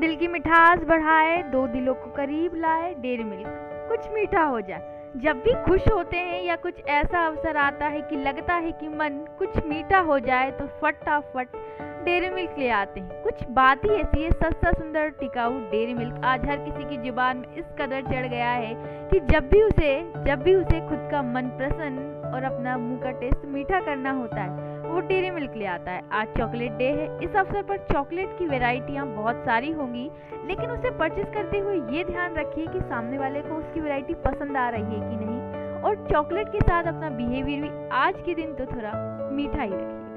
दिल की मिठास बढ़ाए, दो दिलों को करीब लाए, डेरी मिल्क कुछ मीठा हो जाए। जब भी खुश होते हैं या कुछ ऐसा अवसर आता है कि लगता है कि मन कुछ मीठा हो जाए तो फटाफट डेरी मिल्क ले आते हैं। कुछ बात ही ऐसी है, सस्ता, सुंदर टिकाऊ डेरी मिल्क। आज हर किसी की ज़ुबान में इस कदर चढ़ गया है कि जब भी उसे, जब भी उसे खुद का मन प्रसन्न और अपना मुँह का टेस्ट मीठा करना होता है वो डेरी मिल्क ले आता है। आज चॉकलेट डे है। इस अवसर पर चॉकलेट की वेराइटियाँ बहुत सारी होंगी, लेकिन उसे परचेज करते हुए ये ध्यान रखिए कि सामने वाले को उसकी वेरायटी पसंद आ रही है कि नहीं। और चॉकलेट के साथ अपना बिहेवियर भी आज के दिन तो थोड़ा मीठा ही रखिए।